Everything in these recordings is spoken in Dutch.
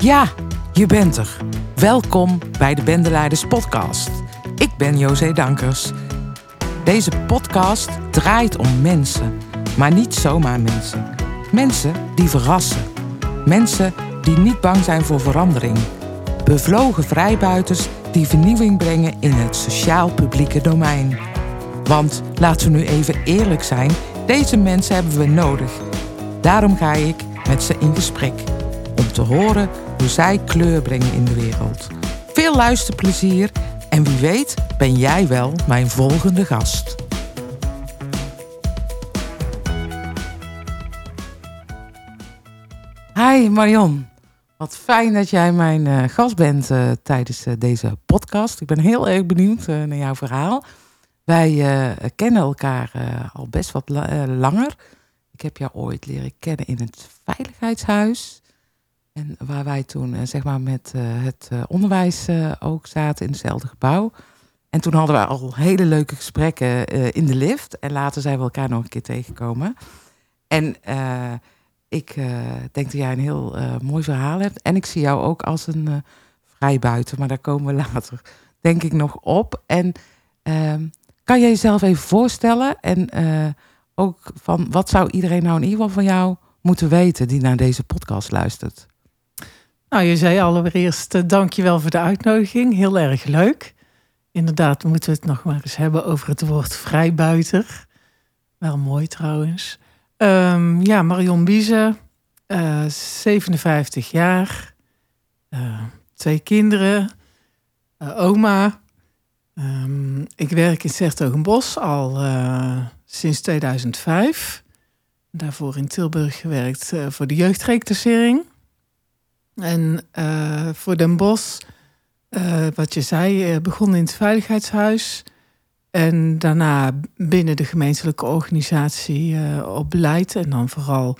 Ja, je bent er. Welkom bij de Bendeleiders Podcast. Ik ben José Dankers. Deze podcast draait om mensen, maar niet zomaar mensen. Mensen die verrassen. Mensen die niet bang zijn voor verandering. Bevlogen vrijbuiters die vernieuwing brengen in het sociaal-publieke domein. Want laten we nu even eerlijk zijn, deze mensen hebben we nodig. Daarom ga ik met ze in gesprek om te horen hoe zij kleur brengen in de wereld. Veel luisterplezier en wie weet ben jij wel mijn volgende gast. Hi Marion, wat fijn dat jij mijn uh, gast bent uh, tijdens uh, deze podcast. Ik ben heel erg benieuwd naar jouw verhaal. Wij kennen elkaar al best wat la langer. Ik heb jou ooit leren kennen in het veiligheidshuis. En waar wij toen zeg maar met het onderwijs ook zaten in hetzelfde gebouw. En toen hadden we al hele leuke gesprekken in de lift. En later zijn we elkaar nog een keer tegengekomen. En ik denk dat jij een heel mooi verhaal hebt. En ik zie jou ook als een vrijbuiter, maar daar komen we later, denk ik, nog op. En ehm, kan je jezelf even voorstellen? En ook van wat zou iedereen nou in ieder geval van jou moeten weten die naar deze podcast luistert? Nou, je zei allereerst dankjewel voor de uitnodiging. Heel erg leuk. Inderdaad, moeten we het nog maar eens hebben over het woord vrijbuiter. Wel mooi trouwens. Um, ja, Marion Bieze, uh, 57 jaar, uh, twee kinderen, uh, oma. Um, ik werk in Sertogenbos al uh, sinds 2005. Daarvoor in Tilburg gewerkt voor de jeugdreclassering. En voor Den Bosch, wat je zei, begon in het veiligheidshuis... En daarna binnen de gemeentelijke organisatie uh, op beleid. En dan vooral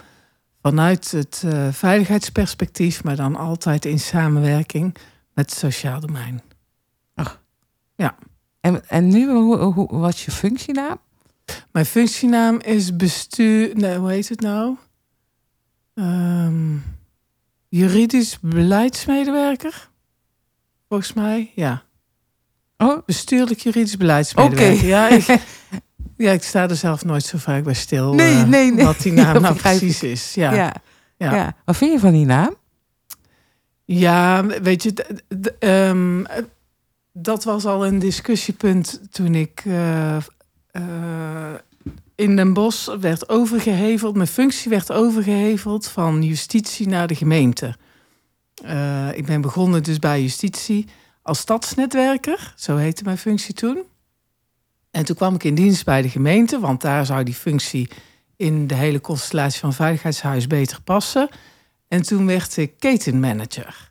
vanuit het veiligheidsperspectief, maar dan altijd in samenwerking met het sociaal domein. Ach. Ja. En, en nu, hoe, hoe, wat is je functienaam? Mijn functienaam is bestuur. Nee, hoe heet het nou? Um, juridisch beleidsmedewerker. Volgens mij, ja. Oh? Bestuurlijk juridisch beleidsmedewerker. Okay. Ja, ik, ja, ik sta er zelf nooit zo vaak bij stil. Nee, uh, nee, nee. Wat die naam nou precies is. Ja. Ja. ja. ja. Wat vind je van die naam? Ja, weet je, um, dat was al een discussiepunt toen ik uh, uh, in Den Bosch werd overgeheveld. Mijn functie werd overgeheveld van justitie naar de gemeente. ik ben begonnen dus bij justitie als stadsnetwerker, zo heette mijn functie toen. En toen kwam ik in dienst bij de gemeente, want daar zou die functie in de hele constellatie van Veiligheidshuis beter passen. En toen werd ik ketenmanager.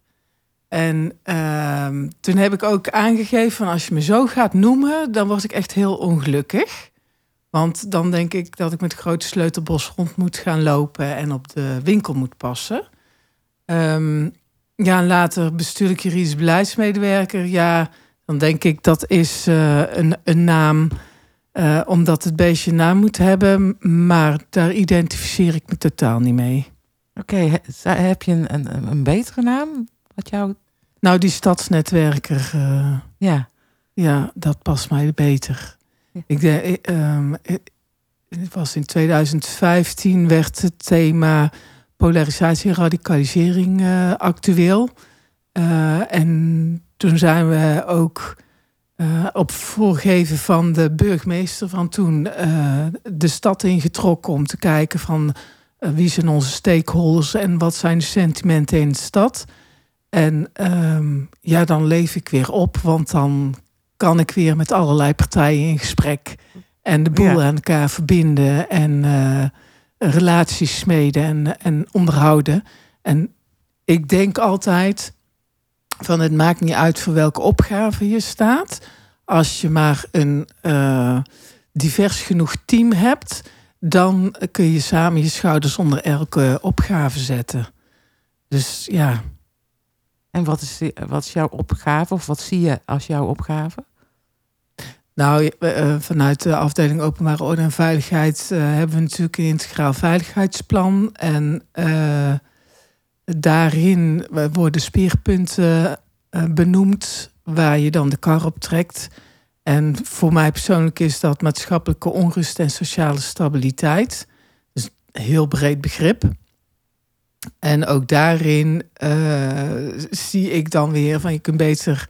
En uh, toen heb ik ook aangegeven als je me zo gaat noemen, dan word ik echt heel ongelukkig. Want dan denk ik dat ik met grote sleutelbos rond moet gaan lopen en op de winkel moet passen. Um, ja, later bestuurlijk juridisch beleidsmedewerker. Ja, dan denk ik dat is uh, een, een naam uh, omdat het beestje een naam moet hebben. Maar daar identificeer ik me totaal niet mee. Oké, okay, heb je een, een, een, betere naam? Wat jou... Nou, die stadsnetwerker. Uh, ja. Ja, dat past mij beter. Ik denk, um, het was in 2015 werd het thema polarisatie en radicalisering uh, actueel. En toen zijn we ook op voorgeven van de burgemeester van toen de stad ingetrokken om te kijken van wie zijn onze stakeholders en wat zijn de sentimenten in de stad. En um, ja, dan leef ik weer op, want dan kan ik weer met allerlei partijen in gesprek en de boel ja. aan elkaar verbinden en relaties smeden en, en onderhouden. En ik denk altijd van het maakt niet uit voor welke opgave je staat. Als je maar een uh, divers genoeg team hebt, dan kun je samen je schouders onder elke opgave zetten. Dus ja. En wat is, wat is jouw opgave of wat zie je als jouw opgave? Nou, uh, vanuit de afdeling Openbare Orde en Veiligheid uh, hebben we natuurlijk een integraal veiligheidsplan. En uh, daarin worden speerpunten uh, benoemd waar je dan de kar op trekt. En voor mij persoonlijk is dat maatschappelijke onrust en sociale stabiliteit. Dus een heel breed begrip. En ook daarin uh, zie ik dan weer van je kunt beter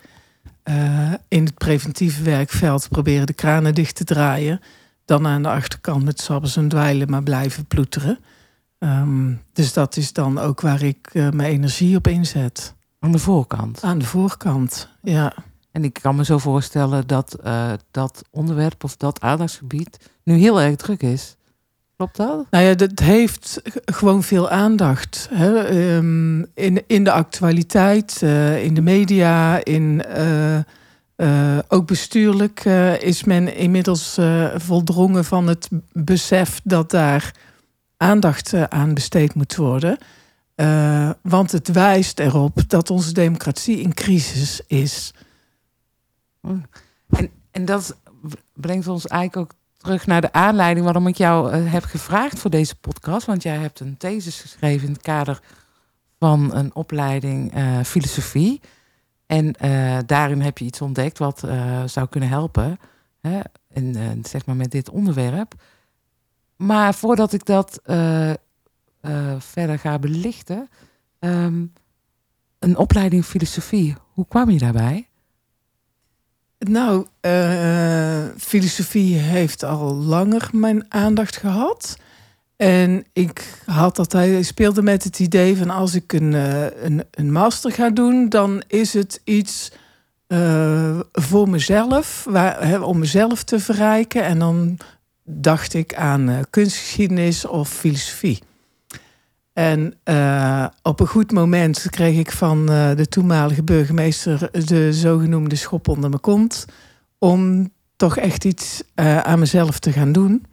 uh, in het preventieve werkveld proberen de kranen dicht te draaien. Dan aan de achterkant met sabbes en dweilen maar blijven ploeteren. Um, dus dat is dan ook waar ik uh, mijn energie op inzet. Aan de voorkant? Aan de voorkant, ja. En ik kan me zo voorstellen dat uh, dat onderwerp of dat aandachtsgebied nu heel erg druk is. Klopt dat? Nou ja, dat heeft gewoon veel aandacht. Hè? Um, in, in de actualiteit, uh, in de media, in, uh, uh, ook bestuurlijk is men inmiddels voldrongen van het besef dat daar aandacht aan besteed moet worden. want het wijst erop dat onze democratie in crisis is. En, en dat brengt ons eigenlijk ook terug naar de aanleiding waarom ik jou uh, heb gevraagd voor deze podcast. Want jij hebt een thesis geschreven in het kader van een opleiding uh, filosofie. En uh, daarin heb je iets ontdekt wat zou kunnen helpen. Hè, zeg maar met dit onderwerp. Maar voordat ik dat verder ga belichten. Um, een opleiding filosofie, hoe kwam je daarbij? Nou, uh, filosofie heeft al langer mijn aandacht gehad. En ik had altijd, speelde met het idee van als ik een, uh, een, een, master ga doen, dan is het iets uh, voor mezelf, waar, om mezelf te verrijken. En dan dacht ik aan kunstgeschiedenis of filosofie. En uh, op een goed moment kreeg ik van uh, de toenmalige burgemeester de zogenoemde schop onder mijn kont. Om toch echt iets uh, aan mezelf te gaan doen.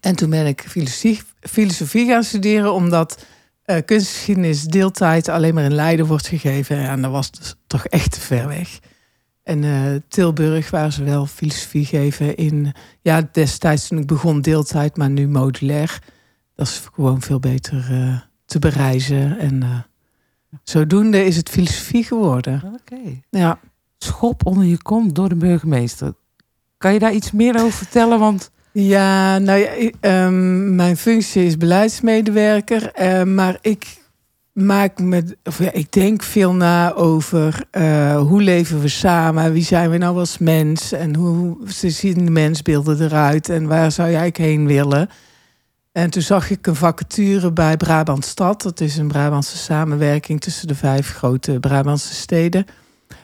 En toen ben ik filosofie, filosofie gaan studeren, omdat kunstgeschiedenis deeltijd alleen maar in Leiden wordt gegeven. En dat was dus toch echt te ver weg. En Tilburg, waar ze wel filosofie geven in, ja, destijds toen ik begon deeltijd, maar nu modulair dat is gewoon veel beter uh, te bereizen. En uh, zodoende is het filosofie geworden. Oké. Okay. Ja. Schop onder je kont door de burgemeester. Kan je daar iets meer over vertellen? Want... Ja, nou ja, um, mijn functie is beleidsmedewerker. Uh, maar ik maak me, of ja, ik denk veel na over hoe leven we samen? Wie zijn we nou als mens? En hoe zien de mensbeelden eruit? En waar zou jij heen willen? En toen zag ik een vacature bij Brabant Stad. Dat is een Brabantse samenwerking tussen de vijf grote Brabantse steden.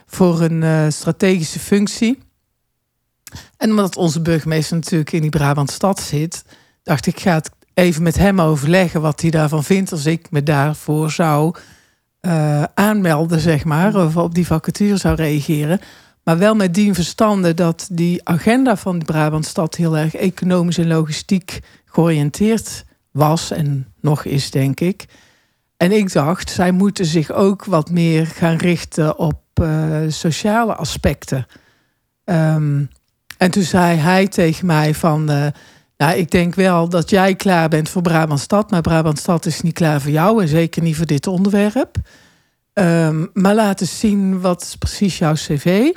Voor een uh, strategische functie. En omdat onze burgemeester natuurlijk in die Brabant Stad zit, dacht ik, ga het even met hem overleggen wat hij daarvan vindt als ik me daarvoor zou uh, aanmelden, zeg maar, of op die vacature zou reageren. Maar wel met dien verstande dat die agenda van de Brabantstad heel erg economisch en logistiek georiënteerd was en nog is, denk ik. En ik dacht, zij moeten zich ook wat meer gaan richten op uh, sociale aspecten. Um, en toen zei hij tegen mij van, uh, nou, ik denk wel dat jij klaar bent voor Brabantstad, maar Brabantstad is niet klaar voor jou en zeker niet voor dit onderwerp. Um, maar laat eens zien wat precies jouw cv.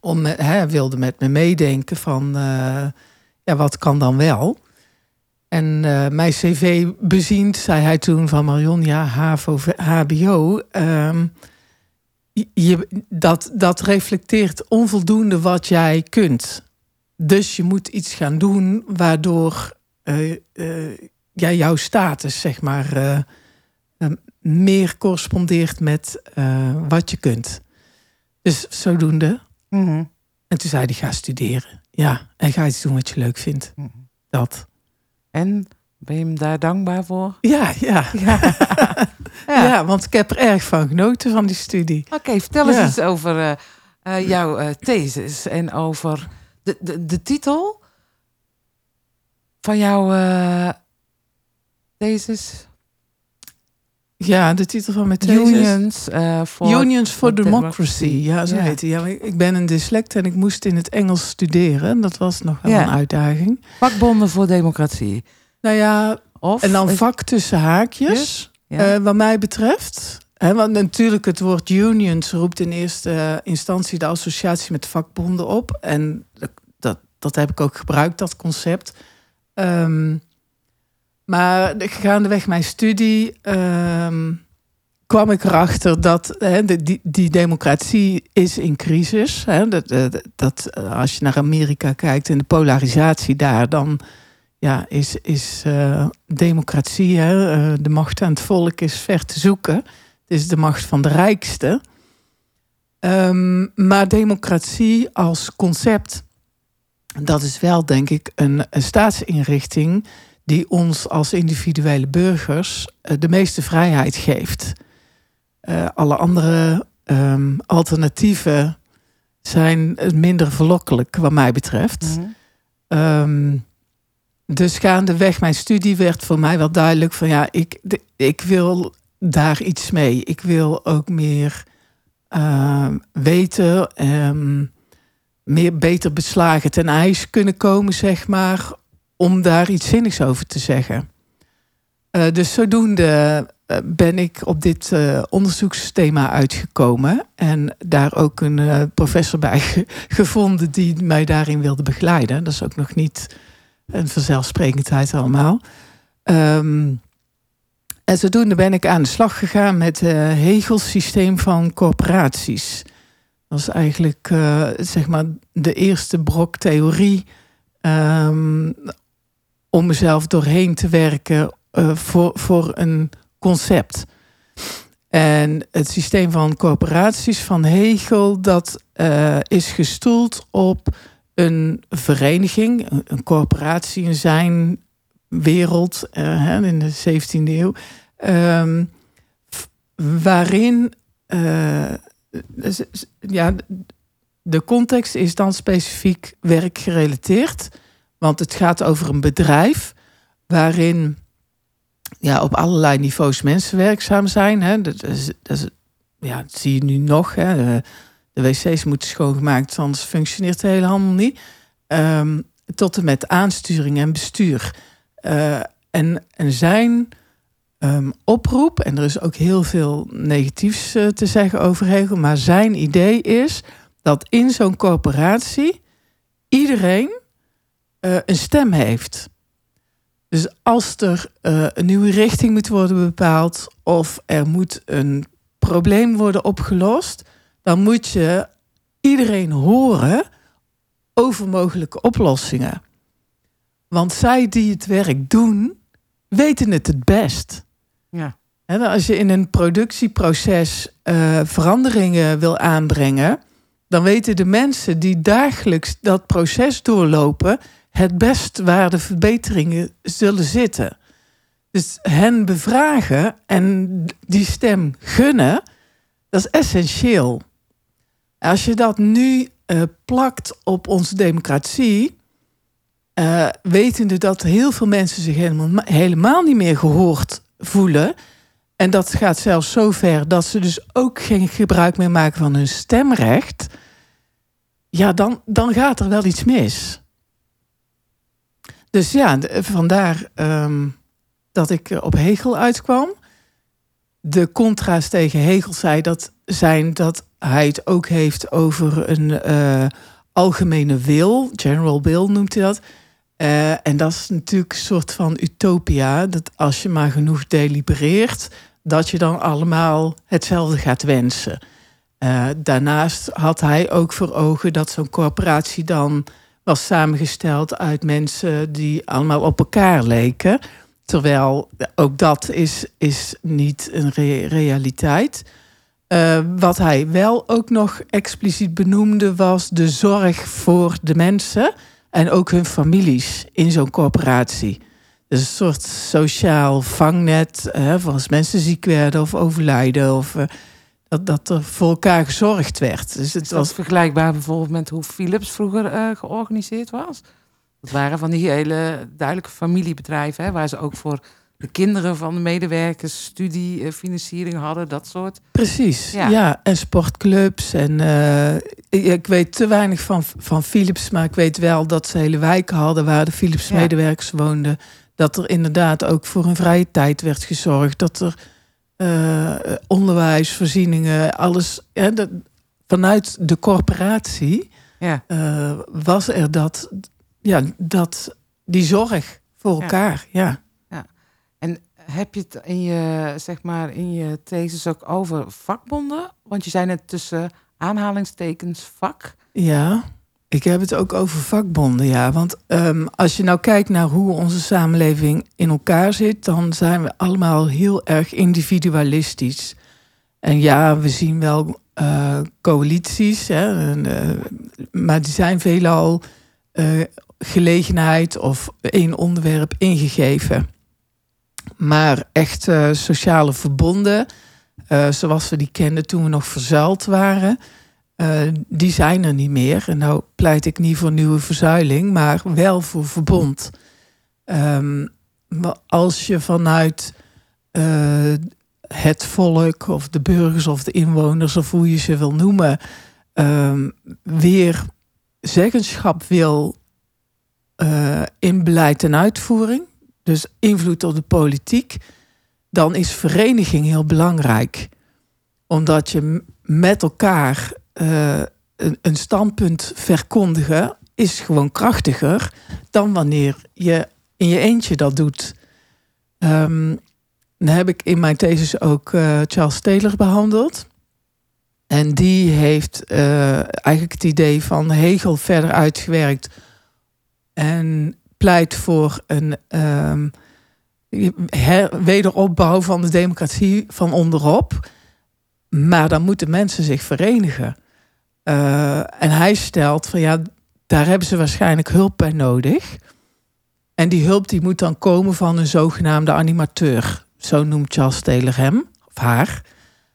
Om, hij wilde met me meedenken van, ja, wat kan dan wel? En uh, mijn cv beziend, zei hij toen van Marion, ja, HAVO, HBO. Um, je, dat, dat reflecteert onvoldoende wat jij kunt. Dus je moet iets gaan doen waardoor uh, uh, ja, jouw status, zeg maar, meer correspondeert met wat je kunt. Dus zodoende. Mm -hmm. En toen zei hij, ga studeren. Ja, en ga iets doen wat je leuk vindt. -hmm. Dat. En ben je hem daar dankbaar voor? Ja, ja. Ja, ja. ja want ik heb er erg van genoten van die studie. Oké, okay, vertel eens iets over uh, uh, jouw uh, thesis en over de, de, de titel van jouw thesis. Ja, de titel van mijn thesis. Unions, uh, for, Unions for Democracy. Democracy. Ja, zo ja. heet het. Ja, ik ben een dyslect en ik moest in het Engels studeren. Dat was nog wel ja. een uitdaging. Vakbonden voor democratie. Nou ja, of, en dan vak tussen haakjes. Ja. wat mij betreft. Want natuurlijk, het woord unions roept in eerste instantie de associatie met vakbonden op. En dat, dat heb ik ook gebruikt, dat concept. Um, maar gaandeweg mijn studie ehm, kwam ik erachter dat hè, die, die democratie is in crisis. Hè, dat, dat, eh, als je naar Amerika kijkt en de polarisatie daar, dan ja, is, is uh, democratie, uh, de macht aan het volk is ver te zoeken. Het is de macht van de rijkste. Um, maar democratie als concept, dat is wel denk ik een, een staatsinrichting die ons als individuele burgers uh, de meeste vrijheid geeft. Uh, alle andere um, alternatieven zijn minder verlokkelijk, wat mij betreft. Mm -hmm. um, dus gaandeweg mijn studie werd voor mij wel duidelijk van ja, ik, de, ik wil daar iets mee. Ik wil ook meer uh, weten, um, meer beter beslagen ten ijs kunnen komen, zeg maar, om daar iets zinnigs over te zeggen. Uh, dus zodoende uh, ben ik op dit uh, onderzoeksthema uitgekomen. En daar ook een professor bij ge gevonden die mij daarin wilde begeleiden. Dat is ook nog niet een vanzelfsprekendheid allemaal. Um, en zodoende ben ik aan de slag gegaan met het Hegels systeem van corporaties. Dat is eigenlijk zeg maar de eerste brok theorie um, om mezelf doorheen te werken uh, voor, voor een concept. En het systeem van corporaties van Hegel, dat uh, is gestoeld op een vereniging, een corporatie in zijn wereld uh, in de 17e eeuw, um, waarin ja, de context is dan specifiek werkgerelateerd. Want het gaat over een bedrijf waarin ja, op allerlei niveaus mensen werkzaam zijn. Hè. Dat, is, dat, ja, dat zie je nu nog. Hè. De, de, wc's moeten schoongemaakt, anders functioneert het hele handel niet. Um, tot en met aansturing en bestuur. Uh, en, en zijn um, oproep, en er is ook heel veel negatiefs uh, te zeggen over Hegel, maar zijn idee is dat in zo'n corporatie iedereen uh, een stem heeft. Dus als er uh, een nieuwe richting moet worden bepaald of er moet een probleem worden opgelost, dan moet je iedereen horen over mogelijke oplossingen. Want zij die het werk doen, weten het het best. Ja. En als je in een productieproces uh, veranderingen wil aanbrengen, dan weten de mensen die dagelijks dat proces doorlopen, het best waar de verbeteringen zullen zitten. Dus hen bevragen en die stem gunnen, dat is essentieel. Als je dat nu uh, plakt op onze democratie, uh, wetende dat heel veel mensen zich helemaal, helemaal niet meer gehoord voelen. En dat gaat zelfs zo ver dat ze dus ook geen gebruik meer maken van hun stemrecht. Ja, dan, dan gaat er wel iets mis. Dus ja, vandaar um, dat ik op Hegel uitkwam. De contrast tegen Hegel zei dat zijn dat hij het ook heeft over een uh, algemene wil. General will noemt hij dat. Uh, en dat is natuurlijk een soort van utopia. Dat als je maar genoeg delibereert, dat je dan allemaal hetzelfde gaat wensen. Daarnaast had hij ook voor ogen dat zo'n corporatie dan was samengesteld uit mensen die allemaal op elkaar leken. Terwijl ook dat is, is niet een re realiteit. Uh, wat hij wel ook nog expliciet benoemde was de zorg voor de mensen en ook hun families in zo'n corporatie. Dus een soort sociaal vangnet hè, voor als mensen ziek werden of overlijden of uh, dat, dat er voor elkaar gezorgd werd. Dus het was vergelijkbaar bijvoorbeeld met hoe Philips vroeger uh, georganiseerd was. Dat waren van die hele duidelijke familiebedrijven, hè, waar ze ook voor de kinderen van de medewerkers studiefinanciering hadden, dat soort. Precies, ja, ja en sportclubs. En uh, ik weet te weinig van, van Philips, maar ik weet wel dat ze hele wijken hadden waar de Philips medewerkers ja. woonden. Dat er inderdaad ook voor hun vrije tijd werd gezorgd. Dat er uh, onderwijs, voorzieningen, alles. Dat, vanuit de corporatie ja. uh, was er dat, ja, dat, die zorg voor elkaar. Ja. ja. En heb je het in je, zeg maar, in je thesis ook over vakbonden? Want je zei net tussen aanhalingstekens vak. Ja. Ik heb het ook over vakbonden, ja. Want um, als je nou kijkt naar hoe onze samenleving in elkaar zit, dan zijn we allemaal heel erg individualistisch. En ja, we zien wel uh, coalities, hè, en, uh, maar die zijn veelal uh, gelegenheid of één onderwerp ingegeven. Maar echt sociale verbonden, zoals we die kenden toen we nog verzuild waren, uh, die zijn er niet meer. En nou pleit ik niet voor nieuwe verzuiling, maar wel voor verbond. Um, als je vanuit uh, het volk of de burgers of de inwoners, of hoe je ze wil noemen, um, weer zeggenschap wil uh, in beleid en uitvoering, dus invloed op de politiek, dan is vereniging heel belangrijk. Omdat je met elkaar uh, een, standpunt verkondigen is gewoon krachtiger dan wanneer je in je eentje dat doet. Um, dan heb ik in mijn thesis ook uh, Charles Taylor behandeld. En die heeft uh, eigenlijk het idee van Hegel verder uitgewerkt. En pleit voor een um, her, wederopbouw van de democratie van onderop. Maar dan moeten mensen zich verenigen. Uh, en hij stelt van ja, daar hebben ze waarschijnlijk hulp bij nodig. En die hulp die moet dan komen van een zogenaamde animateur. Zo noemt Charles Taylor hem, of haar.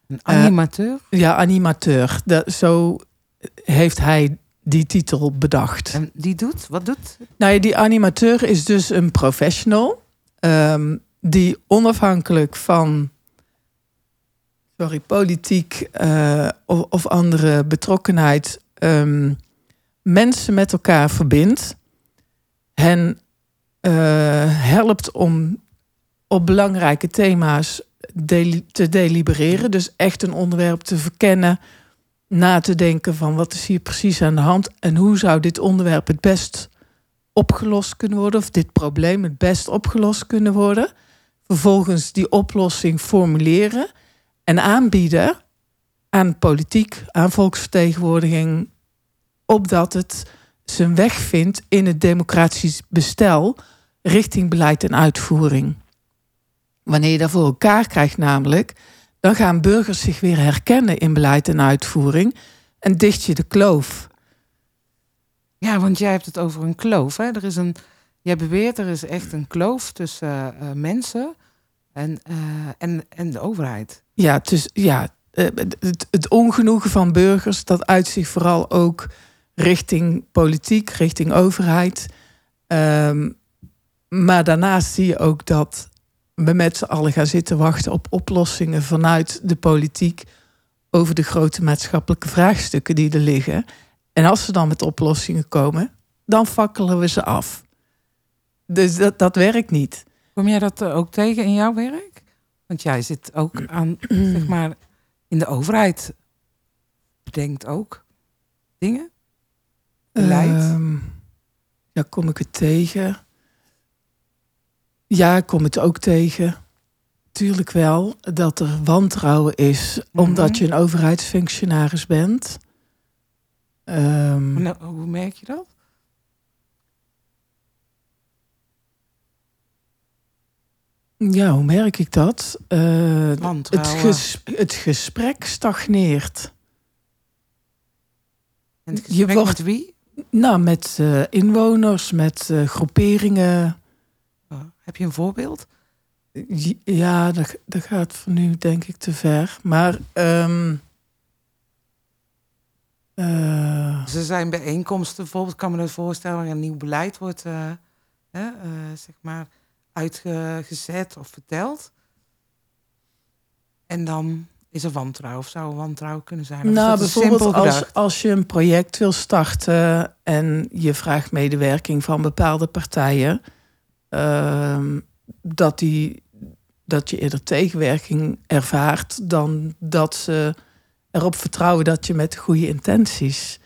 Een animateur? Uh, ja, animateur. De, zo heeft hij die titel bedacht. En die doet? Wat doet? Nou ja, die animateur is dus een professional. Um, die onafhankelijk van sorry, politiek uh, of, andere betrokkenheid um, mensen met elkaar verbindt, hen uh, helpt om op belangrijke thema's te delibereren. Dus echt een onderwerp te verkennen, na te denken van wat is hier precies aan de hand en hoe zou dit onderwerp het best opgelost kunnen worden, of dit probleem het best opgelost kunnen worden. Vervolgens die oplossing formuleren en aanbieden aan politiek, aan volksvertegenwoordiging, opdat het zijn weg vindt in het democratisch bestel richting beleid en uitvoering. Wanneer je dat voor elkaar krijgt, namelijk, dan gaan burgers zich weer herkennen in beleid en uitvoering en dicht je de kloof. Ja, want jij hebt het over een kloof. Hè? Er is een, jij beweert er is echt een kloof tussen uh, mensen en, uh, en, en de overheid. Ja, dus ja, eh, het, het ongenoegen van burgers, dat uit zich vooral ook richting politiek, richting overheid. Um, maar daarnaast zie je ook dat we met z'n allen gaan zitten wachten op oplossingen vanuit de politiek over de grote maatschappelijke vraagstukken die er liggen. En als ze dan met oplossingen komen, dan fakkelen we ze af. Dus dat, dat werkt niet. Kom jij dat ook tegen in jouw werk? Want jij zit ook aan, zeg maar, in de overheid. Bedenkt ook dingen? Beleid? Um, ja, kom ik het tegen? Ja, ik kom het ook tegen. Tuurlijk wel dat er wantrouwen is, mm -hmm. omdat je een overheidsfunctionaris bent. Um, nou, hoe merk je dat? Ja, hoe merk ik dat? Uh, het, ges het, gesprek stagneert. En het gesprek je wordt, met wie? Nou, met uh, inwoners, met uh, groeperingen. Oh, heb je een voorbeeld? Ja, dat, dat gaat voor nu denk ik te ver. Maar... Um, Ze zijn bijeenkomsten, bijvoorbeeld, kan me dat voorstellen, waar een nieuw beleid wordt, zeg maar uitgezet of verteld. En dan is er wantrouwen of zou er wantrouwen kunnen zijn? Of nou, bijvoorbeeld als, als je een project wil starten en je vraagt medewerking van bepaalde partijen, uh, dat, die, dat je eerder tegenwerking ervaart dan dat ze erop vertrouwen dat je met goede intenties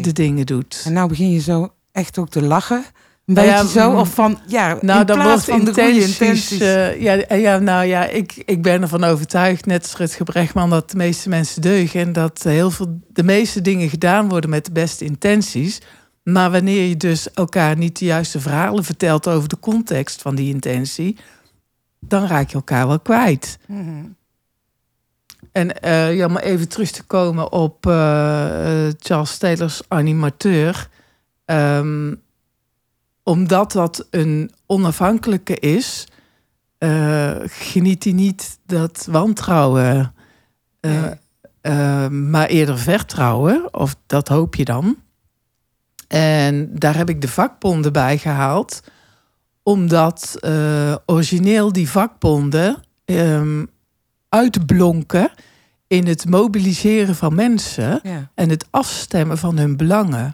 de dingen doet. En nou begin je zo echt ook te lachen. Een ja, beetje zo, mm, of van, ja, Nou, in dan plaats wordt van de goede intenties. intenties. eh, ja, eh, ja, nou ja, ik, ik ben ervan overtuigd, net als Rutger Brechtman, dat de meeste mensen deugen. En dat heel veel, de meeste dingen gedaan worden met de beste intenties. Maar wanneer je dus elkaar niet de juiste verhalen vertelt over de context van die intentie, dan raak je elkaar wel kwijt. Mhm. En eh, ja, om even terug te komen op Charles Taylor's animateur. Ehm, omdat dat een onafhankelijke is, eh, geniet hij niet dat wantrouwen, eh, Nee. eh, maar eerder vertrouwen. Of dat hoop je dan. En daar heb ik de vakbonden bij gehaald, omdat origineel die vakbonden ehm, uitblonken in het mobiliseren van mensen Ja. en het afstemmen van hun belangen.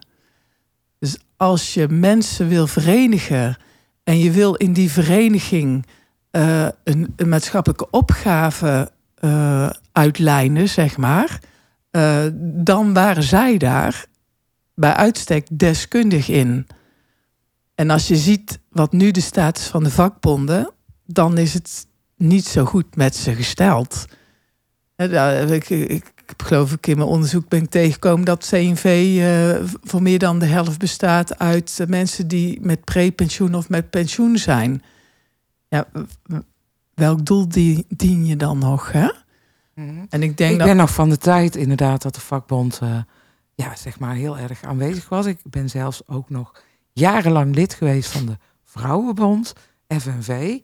Als je mensen wil verenigen en je wil in die vereniging eh, een, maatschappelijke opgave eh, uitlijnen, zeg maar, eh, dan waren zij daar bij uitstek deskundig in. En als je ziet wat nu de status van de vakbonden, dan is het niet zo goed met ze gesteld. Ik, ik, ik geloof ik in mijn onderzoek ben ik tegengekomen dat CNV eh, voor meer dan de helft bestaat uit eh, mensen die met prepensioen of met pensioen zijn. Ja, welk doel die, dien je dan nog? Hè? Mhm. En ik denk Ik dat. ben nog van de tijd inderdaad dat de vakbond eh, ja, zeg maar heel erg aanwezig was. Ik ben zelfs ook nog jarenlang lid geweest van de Vrouwenbond, FNV.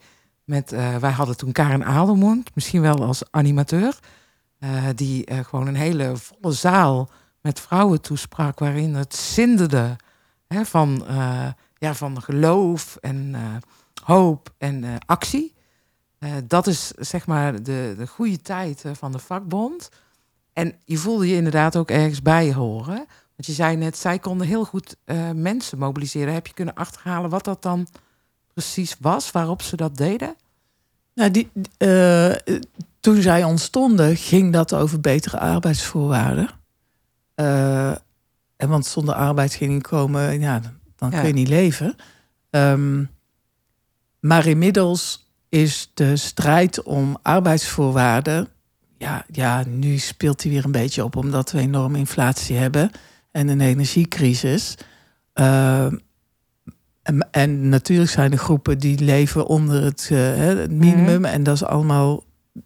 Met, wij hadden toen Karen Adelmond, misschien wel als animateur. Eh, die eh, gewoon een hele volle zaal met vrouwen toesprak... waarin het zinderde hè, van, eh, ja, van geloof en hoop en actie. Dat is zeg maar de, de goede tijd van de vakbond. En je voelde je inderdaad ook ergens bij horen. Want je zei net, zij konden heel goed mensen mobiliseren. Heb je kunnen achterhalen wat dat dan precies was, waarop ze dat deden? Nou, die, toen zij ontstonden, ging dat over betere arbeidsvoorwaarden. Eh, en want zonder arbeidsinkomen, ja, dan Ja. kun je niet leven. Ehm, maar inmiddels is de strijd om arbeidsvoorwaarden. Ja, ja, nu speelt die weer een beetje op omdat we enorme inflatie hebben en een energiecrisis. Ehm, en, en natuurlijk zijn er groepen die leven onder het, eh, het minimum. En dat is allemaal,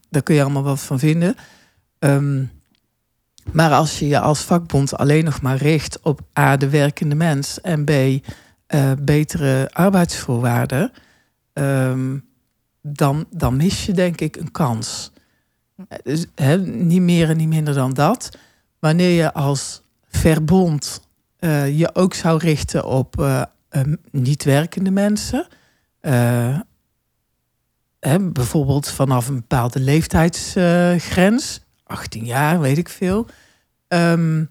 daar kun je allemaal wat van vinden. Ehm, maar als je je als vakbond alleen nog maar richt op A, de werkende mens en B, eh, betere arbeidsvoorwaarden, ehm, dan, dan mis je denk ik een kans. Eh, Dus, niet meer en niet minder dan dat. Wanneer je als verbond eh, je ook zou richten op niet werkende mensen. Bijvoorbeeld vanaf een bepaalde leeftijdsgrens, 18 jaar, weet ik veel. Ehm,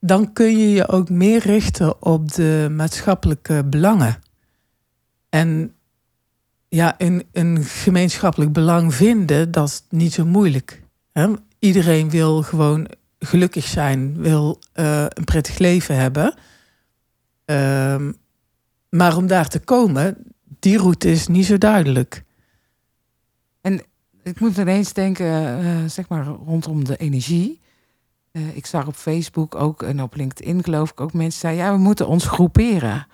dan kun je je ook meer richten op de maatschappelijke belangen. En ja, een, een gemeenschappelijk belang vinden, dat is niet zo moeilijk. Hè? Iedereen wil gewoon gelukkig zijn, wil eh, een prettig leven hebben. Ehm, maar om daar te komen, die route is niet zo duidelijk. Ik moet ineens denken, eh, zeg maar, rondom de energie. Eh, ik zag op Facebook ook en op LinkedIn geloof ik ook mensen zeiden... ja, we moeten ons groeperen.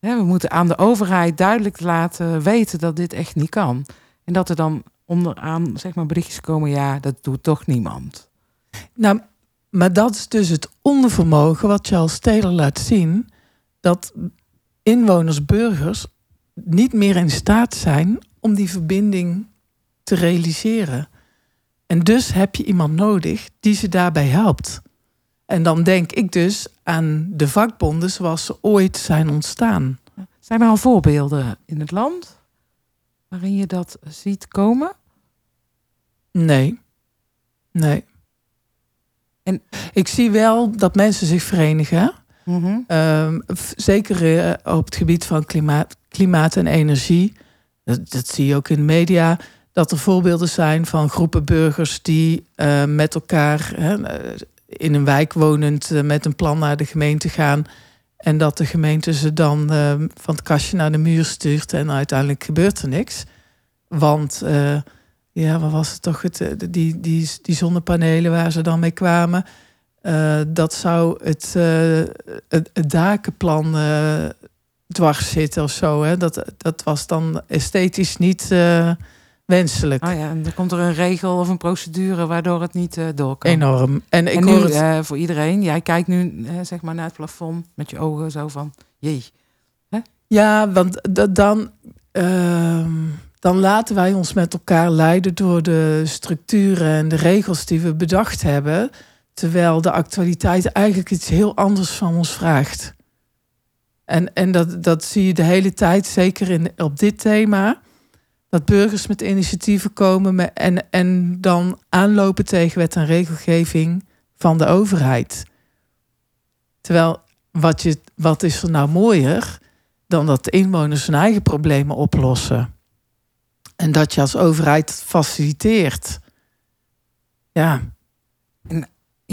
Hè, we moeten aan de overheid duidelijk laten weten dat dit echt niet kan. En dat er dan onderaan zeg maar, berichtjes komen... ja, dat doet toch niemand. Nou, maar dat is dus het onvermogen wat Charles Taylor laat zien. Dat inwoners, burgers niet meer in staat zijn om die verbinding te realiseren. En dus heb je iemand nodig die ze daarbij helpt. En dan denk ik dus aan de vakbonden zoals ze ooit zijn ontstaan. Zijn er al voorbeelden in het land waarin je dat ziet komen? Nee. Nee. En- ik zie wel dat mensen zich verenigen. Ehm, f- zeker eh, op het gebied van klimaat, klimaat en energie. dat, zie je ook in de media, dat er voorbeelden zijn van groepen burgers die eh, met elkaar hè, eh, in een wijk wonend eh, met een plan naar de gemeente gaan. En dat de gemeente ze dan van het kastje naar de muur stuurt en uiteindelijk gebeurt er niks. Want ja, wat was het toch? Het, die, die, die zonnepanelen waar ze dan mee kwamen. dat zou het, het, dakenplan dwars zitten of zo. Hè? Dat, dat was dan esthetisch niet eh, wenselijk. Oh ja, en dan komt er een regel of een procedure waardoor het niet eh door kan. Enorm. En ik en hoor nu, het. eh, voor iedereen, jij kijkt nu zeg maar naar het plafond met je ogen zo van, jee. Ja, want da- dan, ehm, dan laten wij ons met elkaar leiden door de structuren en de regels die we bedacht hebben. Terwijl de actualiteit eigenlijk iets heel anders van ons vraagt. En, en dat, dat zie je de hele tijd, zeker in, op dit thema. Dat burgers met initiatieven komen en, en dan aanlopen tegen wet en regelgeving van de overheid. Terwijl, wat, je, wat is er nou mooier dan dat de inwoners hun eigen problemen oplossen? En dat je als overheid faciliteert. Ja,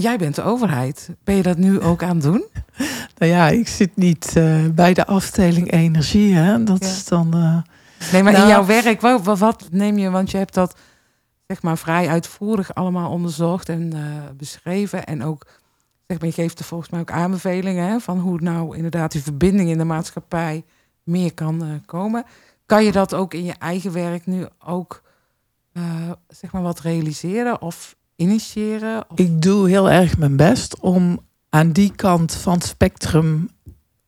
Jij bent de overheid. Ben je dat nu ook aan het doen? nou ja, ik zit niet eh, bij de afdeling energie. Hè? Dat Ja. is dan. eh, Nee, maar in Nou- jouw werk, wat, wat, wat neem je, want je hebt dat zeg maar vrij uitvoerig allemaal onderzocht en eh, beschreven. En ook, zeg maar, je geeft er volgens mij ook aanbevelingen hè, van hoe nou inderdaad die verbinding in de maatschappij meer kan komen. Kan je dat ook in je eigen werk nu ook, zeg maar, wat realiseren of initiëren? Ik doe heel erg mijn best om aan die kant van het spectrum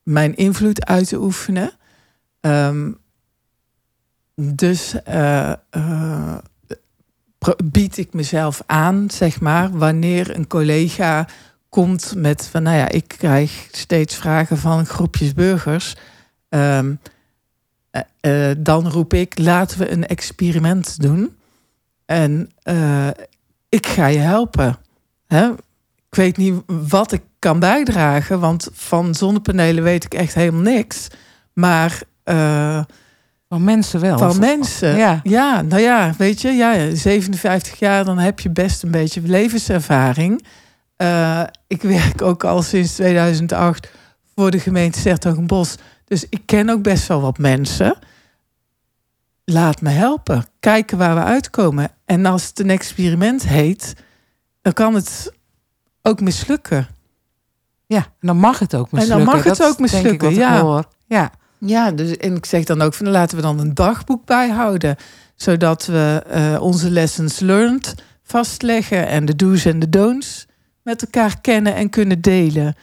mijn invloed uit te oefenen. Ehm, dus eh, eh, bied ik mezelf aan, zeg maar, wanneer een collega komt met van, nou ja, ik krijg steeds vragen van groepjes burgers. Ehm, eh, dan roep ik, laten we een experiment doen. En ik ga je helpen. Hè? Ik weet niet wat ik kan bijdragen, want van zonnepanelen weet ik echt helemaal niks. Maar eh, Van mensen wel. van mensen, Ja. ja. nou ja, weet je, ja, 57 jaar, dan heb je best een beetje levenservaring. Eh, ik werk ook al sinds 2008 voor de gemeente Sertogenbos. Dus ik ken ook best wel wat mensen. Laat me helpen. Kijken waar we uitkomen. En als het een experiment heet, dan kan het ook mislukken. Ja, en dan mag het ook En dan mislukken. mag het Dat ook denk ik mislukken, wat ik ja. hoor. Ja, Ja, dus, en ik zeg dan ook van laten we dan een dagboek bijhouden. Zodat we eh, onze lessons learned vastleggen en de do's en de don'ts met elkaar kennen en kunnen delen.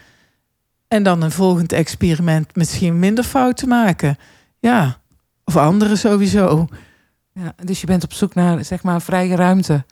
En dan een volgend experiment misschien minder fouten maken. Ja, of andere sowieso. ja, dus je bent op zoek naar zeg maar vrije ruimte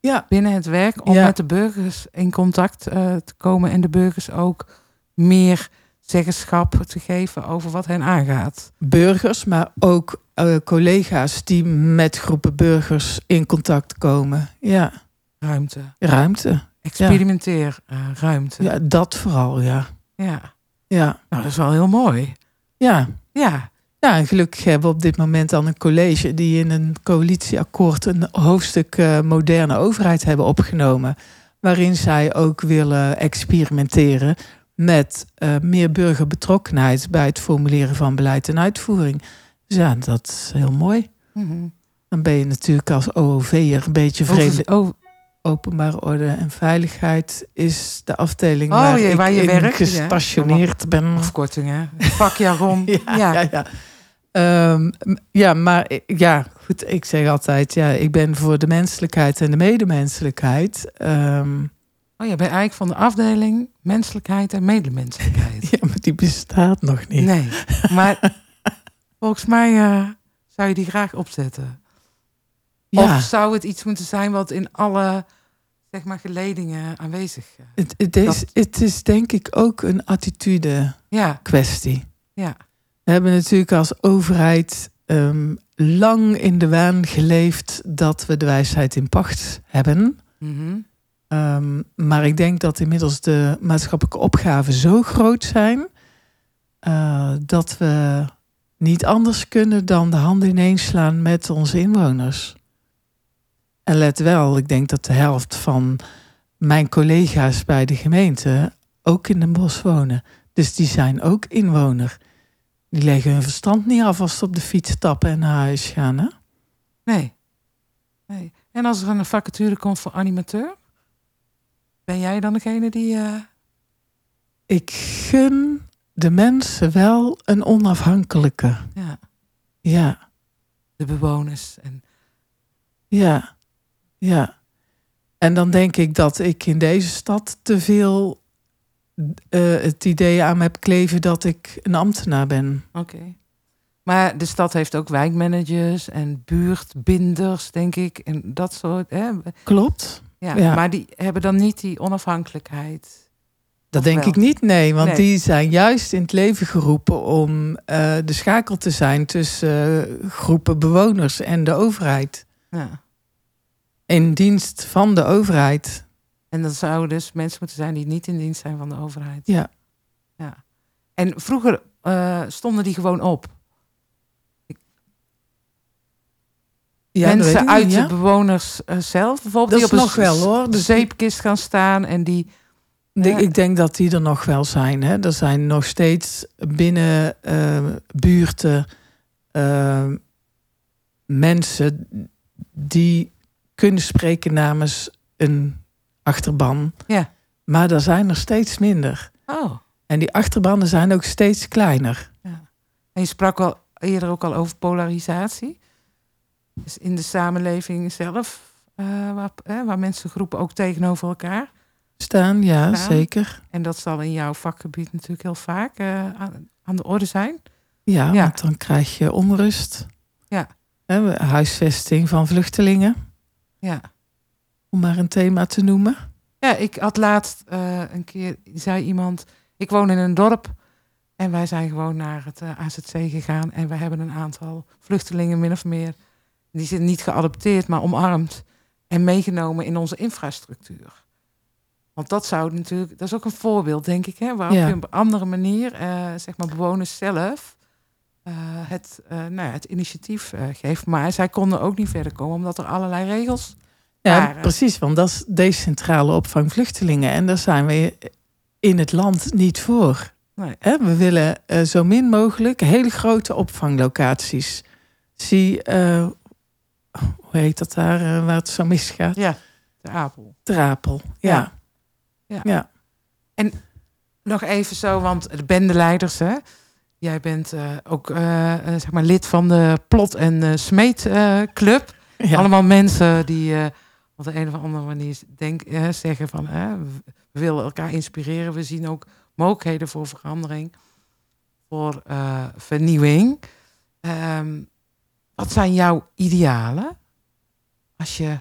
Ja, binnen het werk om Ja. met de burgers in contact eh, te komen en de burgers ook meer zeggenschap te geven over wat hen aangaat. burgers, maar ook eh, collega's die met groepen burgers in contact komen. Ja, Ruimte. ruimte. Experimenteer eh, ruimte. Ja. Ja, dat vooral, ja. ja. Ja, Nou, dat is wel heel mooi. ja. Ja. Ja, en gelukkig hebben we op dit moment dan een college die in een coalitieakkoord een hoofdstuk eh, moderne overheid hebben opgenomen. Waarin zij ook willen experimenteren met eh, meer burgerbetrokkenheid bij het formuleren van beleid en uitvoering. Dus ja, dat is heel mooi. Mhm. Dan ben je natuurlijk als OOV'er een beetje vreemde. Over- oh, Openbare orde en veiligheid is de afdeling Oh, waar, je ja. gestationeerd ben. afkortingen. Vakjargon. Ja, ja. ja. Ja, Ehm, ja, maar i- ja, goed, ik zeg altijd, ja, ik ben voor de menselijkheid en de medemenselijkheid. Ehm, Oh, je bent eigenlijk van de afdeling menselijkheid en medemenselijkheid. ja, maar die bestaat nog niet. Nee, maar volgens mij eh, zou je die graag opzetten. ja, Of zou het iets moeten zijn wat in alle zeg maar, geledingen aanwezig is? het, het, is, het is denk ik ook een attitude Ja, kwestie. ja. We hebben natuurlijk als overheid ehm, lang in de waan geleefd dat we de wijsheid in pacht hebben. Mhm. Ehm, maar ik denk dat inmiddels de maatschappelijke opgaven zo groot zijn eh, dat we niet anders kunnen dan de handen ineens slaan met onze inwoners. En let wel, ik denk dat de helft van mijn collega's bij de gemeente ook in Den Bosch wonen. Dus die zijn ook inwoner. Die leggen hun verstand niet af als ze op de fiets stappen en naar huis gaan. Hè? Nee. nee. En als er een vacature komt voor animateur, ben jij dan degene die. Uh... Ik gun de mensen wel een onafhankelijke. Ja. Ja. De bewoners. En... Ja. Ja. En dan denk ik dat ik in deze stad te veel uh, het idee aan me heb kleven dat ik een ambtenaar ben. Oké. Maar de stad heeft ook wijkmanagers en buurtbinders, denk ik. En dat soort. Hè? Klopt. Ja, Maar die hebben dan niet die onafhankelijkheid. Dat denk ik niet, nee. Want die zijn juist in het leven geroepen om uh, de schakel te zijn tussen uh, groepen bewoners en de overheid. Ja. In dienst van de overheid. En dat zouden dus mensen moeten zijn die niet in dienst zijn van de overheid. Ja. ja. En vroeger uh, stonden die gewoon op. Ja, mensen uit de bewoners uh, zelf, bijvoorbeeld, dat die op wel hoor. De zeepkist gaan staan en die. Uh, ik denk dat die er nog wel zijn. Hè. Er zijn nog steeds binnen uh, buurten mensen die kunnen spreken namens een achterban. Ja. Maar er zijn er steeds minder. Oh. En die achterbannen zijn ook steeds kleiner. Ja. En je sprak al eerder ook al over polarisatie. Dus in de samenleving zelf, uh, waar, eh, waar mensen groepen ook tegenover elkaar staan. Ja, zeker. En dat zal in jouw vakgebied natuurlijk heel vaak uh, aan, aan, de orde zijn. Ja, ja, want dan krijg je onrust. Ja. huisvesting van vluchtelingen. Ja. Om maar een thema te noemen. Ja, ik had laatst een keer, zei iemand, ik woon in een dorp en wij zijn gewoon naar het AZC gegaan en we hebben een aantal vluchtelingen min of meer die zitten niet geadopteerd, maar omarmd en meegenomen in onze infrastructuur. Want dat zou natuurlijk, dat is ook een voorbeeld, denk ik, hè, waarop je op een andere manier, uh, zeg maar, bewoners zelf uh, het, uh, nou ja, het initiatief geeft. Maar zij konden ook niet verder komen, omdat er allerlei regels. Ja, precies, want dat is decentrale opvang vluchtelingen. En daar zijn we in het land niet voor. Nee. We willen zo min mogelijk hele grote opvanglocaties. Zie hoe heet dat daar, uh, waar het zo misgaat? Ja, de Apel. De Apel, ja. ja. ja. En nog even zo, want de bendeleiders, hè? Jij bent uh, ook uh, zeg maar lid van de Plot en Smeet Club. Ja. Allemaal mensen die op de een of andere manier denk, zeggen van... we willen elkaar inspireren. We zien ook mogelijkheden voor verandering, voor vernieuwing. Um, wat zijn jouw idealen? Als je.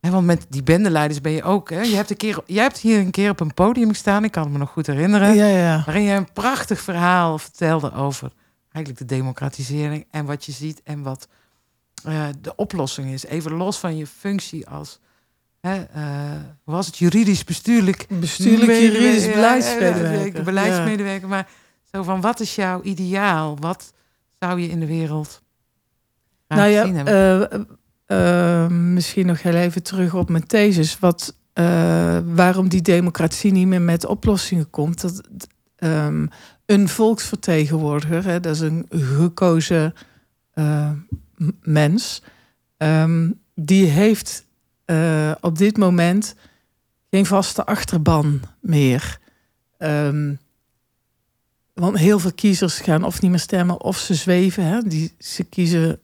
Hè, want met die bendeleiders ben je ook. Hè? Je hebt een keer, jij hebt hier een keer op een podium gestaan, ik kan het me nog goed herinneren. Ja, ja. Waarin je een prachtig verhaal vertelde over eigenlijk de democratisering en wat je ziet en wat uh, de oplossing is. Even los van je functie als. Hè, uh, was het juridisch bestuurlijk? Bestuurlijk juridisch beleidsmedewerker. Beleidsmedewerker. Maar zo van wat is jouw ideaal? Wat zou je in de wereld nou ja, uh, uh, misschien nog heel even terug op mijn thesis. Wat, uh, waarom die democratie niet meer met oplossingen komt. Dat, um, een volksvertegenwoordiger, hè, dat is een gekozen mens, um, die heeft op dit moment geen vaste achterban meer. Um, want heel veel kiezers gaan of niet meer stemmen of ze zweven. Hè. Die, ze kiezen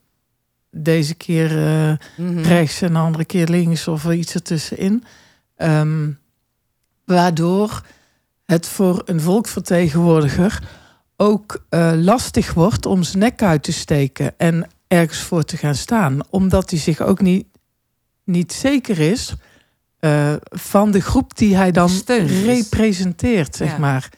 deze keer uh, mm -hmm. rechts en de andere keer links of iets ertussenin. Um, waardoor het voor een volkvertegenwoordiger ook uh, lastig wordt om zijn nek uit te steken en ergens voor te gaan staan. Omdat hij zich ook niet, niet zeker is uh, van de groep die hij dan representeert, zeg ja. maar.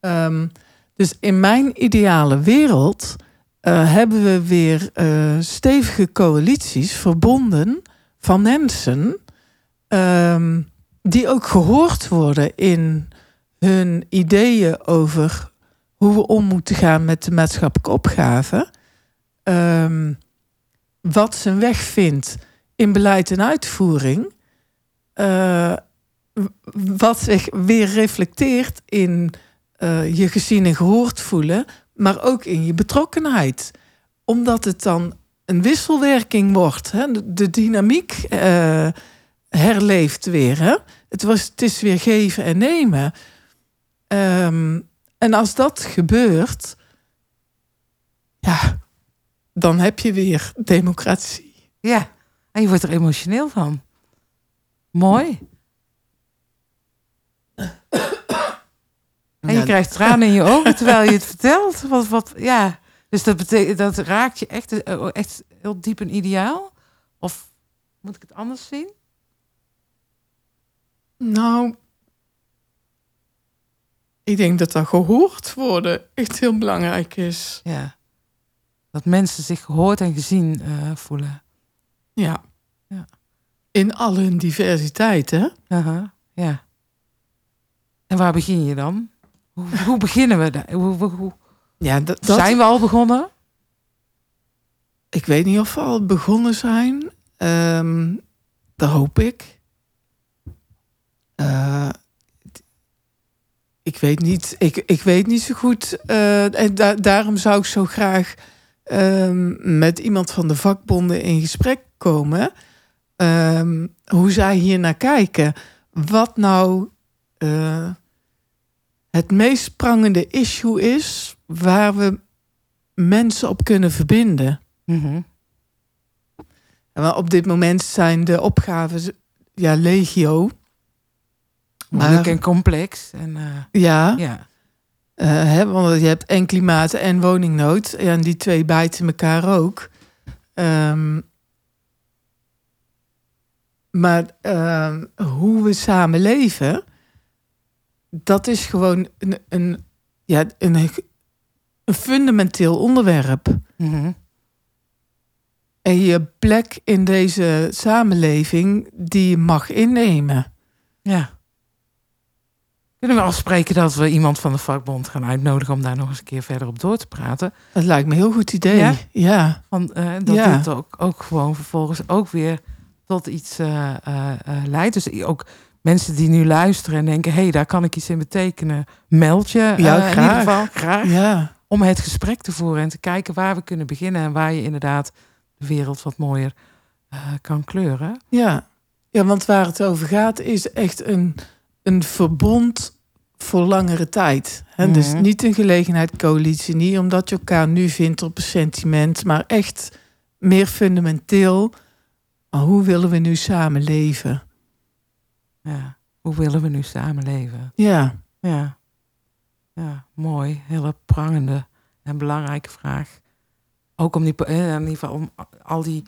Um, dus in mijn ideale wereld uh, hebben we weer uh, stevige coalities verbonden van mensen um, die ook gehoord worden in hun ideeën over hoe we om moeten gaan met de maatschappelijke opgave. Ehm, wat zijn weg vindt in beleid en uitvoering. eh, wat zich weer reflecteert in eh, je gezien en gehoord voelen, maar ook in je betrokkenheid. Omdat het dan een wisselwerking wordt. Hè? De, de dynamiek eh, herleeft weer. Hè? Het, was, het is weer geven en nemen. Ehm, en als dat gebeurt, ja, dan heb je weer democratie. Ja, en je wordt er emotioneel van. Mooi. En je Ja, krijgt tranen in je ogen terwijl je het vertelt. Wat, wat, ja. Dus dat betekent dat raakt je echt, eh, echt heel diep een ideaal? Of moet ik het anders zien? Nou, ik denk dat dat gehoord worden echt heel belangrijk is. Ja. Dat mensen zich gehoord en gezien eh, voelen. Ja. Ja. In al hun diversiteit, hè? Aha, ja. En waar begin je dan? Hoe, hoe beginnen we daar? Hoe, hoe, Ja, dat, dat- Zijn we al begonnen? Ik weet niet of we al begonnen zijn. Ehm dat hoop ik. Eh, ik weet niet. Ik, ik weet niet zo goed. eh, en da- daarom zou ik zo graag ehm, met iemand van de vakbonden in gesprek komen. Ehm, hoe zij hier naar kijken. Wat nou eh, het meest prangende issue is waar we mensen op kunnen verbinden. Maar op dit moment zijn de opgaven ja, legio. Moeilijk Maar- en complex. En, eh, Ja, ja. Eh, hè, want je hebt en klimaat en woningnood. En die twee bijten elkaar ook. Ehm, maar ehm, hoe we samen leven, dat is gewoon een, een, ja, een, een fundamenteel onderwerp. Mhm. En je plek in deze samenleving die je mag innemen. Ja. Kunnen we afspreken dat we iemand van de vakbond gaan uitnodigen om daar nog eens een keer verder op door te praten? Dat lijkt me een heel goed idee. Ja? Ja, Want eh, dat Ja. dit ook, ook gewoon vervolgens ook weer tot iets eh, eh, leidt. Dus ook mensen die nu luisteren en denken... hé, hey, daar kan ik iets in betekenen. Meld je in ieder geval graag. ja. Om het gesprek te voeren en te kijken waar we kunnen beginnen... en waar je inderdaad de wereld wat mooier kan kleuren. ja. Ja, want waar het over gaat is echt een, een verbond voor langere tijd. Hè? Dus Mhm. niet een gelegenheidscoalitie, niet omdat je elkaar nu vindt op een sentiment, maar echt meer fundamenteel. Hoe willen we nu samen leven? Ja. Hoe willen we nu samenleven? Ja, Ja. Ja, mooi. Hele prangende en belangrijke vraag. Ook om die, eh, in ieder geval om al die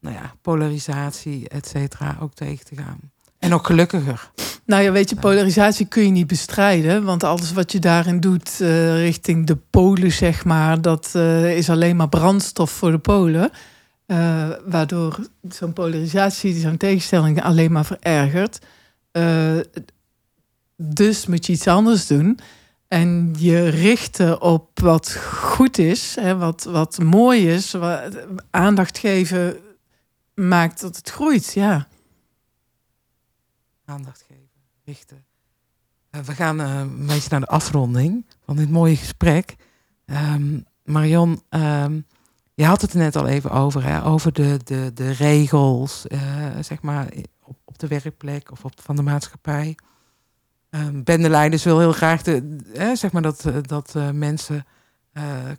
nou ja, polarisatie, et cetera, ook tegen te gaan. En ook gelukkiger. Nou ja, weet je, polarisatie kun je niet bestrijden. Want alles wat je daarin doet eh, richting de polen, zeg maar, dat eh, is alleen maar brandstof voor de polen. Eh, waardoor zo'n polarisatie, zo'n tegenstelling alleen maar verergert. Dus moet je iets anders doen. En je richten op wat goed is, hè, wat, wat mooi is, aandacht geven maakt dat het groeit. Ja. Aandacht geven, richten. Eh, we gaan eh, een beetje naar de afronding van dit mooie gesprek. Ehm, Marion, ehm, je had het er net al even over, hè, over de, de, de regels, eh, zeg maar, op, op de werkplek of op, van de maatschappij. Ehm bendeleiders wil heel graag de, zeg maar dat, dat mensen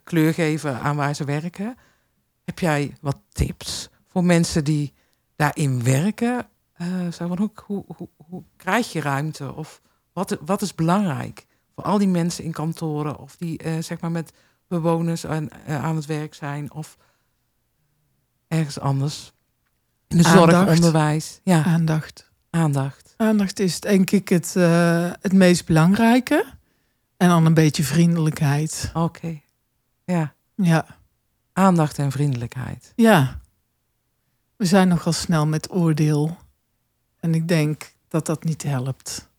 kleur geven aan waar ze werken. Heb jij wat tips voor mensen die daarin werken? Zo van, hoe, hoe, hoe, hoe krijg je ruimte? Of wat, wat is belangrijk voor al die mensen in kantoren of die eh, zeg maar met bewoners aan, eh, aan het werk zijn of ergens anders? In de zorg, Aandacht. onderwijs. Ja, Aandacht. aandacht. Aandacht is denk ik het, het meest belangrijke. En dan een beetje vriendelijkheid. Oké. Ja, Ja. aandacht en vriendelijkheid. ja. We zijn nogal snel met oordeel. En ik denk dat dat niet helpt.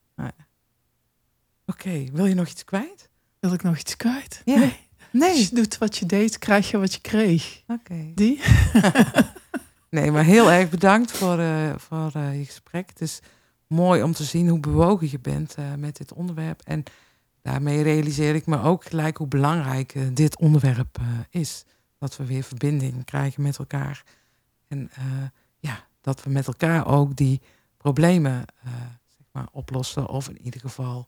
Oké, wil je nog iets kwijt? Wil ik nog iets kwijt? Ja. Nee. Als Nee. je doet wat je deed, krijg je wat je kreeg. Oké. Die? Nee, maar heel erg bedankt voor, eh, voor eh, je gesprek. Het is mooi om te zien hoe bewogen je bent eh, met dit onderwerp. En daarmee realiseer ik me ook gelijk hoe belangrijk dit onderwerp is. Dat we weer verbinding krijgen met elkaar. En ja, dat we met elkaar ook die problemen eh, zeg maar, oplossen. Of in ieder geval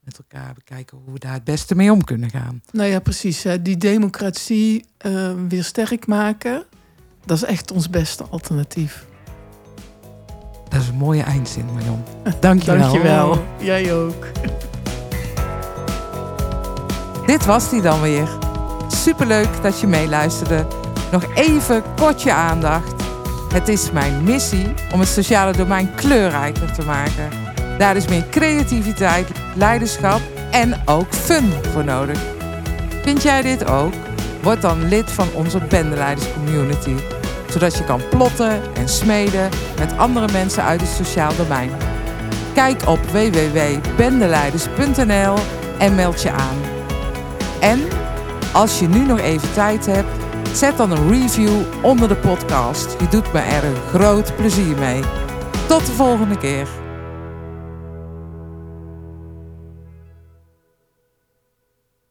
met elkaar bekijken hoe we daar het beste mee om kunnen gaan. Nou ja, precies. Hè. Die democratie eh, weer sterk maken, dat is echt ons beste alternatief. Dat is een mooie eindzin, Marion. Dankjewel. Dankjewel. Jij ook. Dit was die dan weer. Superleuk dat je meeluisterde. Nog even kort je aandacht. Het is mijn missie om het sociale domein kleurrijker te maken. Daar is meer creativiteit, leiderschap en ook fun voor nodig. Vind jij dit ook? Word dan lid van onze Bendeleiders Community. Zodat je kan plotten en smeden met andere mensen uit het sociaal domein. Kijk op www.bendeleiders.nl en meld je aan. En als je nu nog even tijd hebt, zet dan een review onder de podcast. Je doet me er een groot plezier mee. Tot de volgende keer.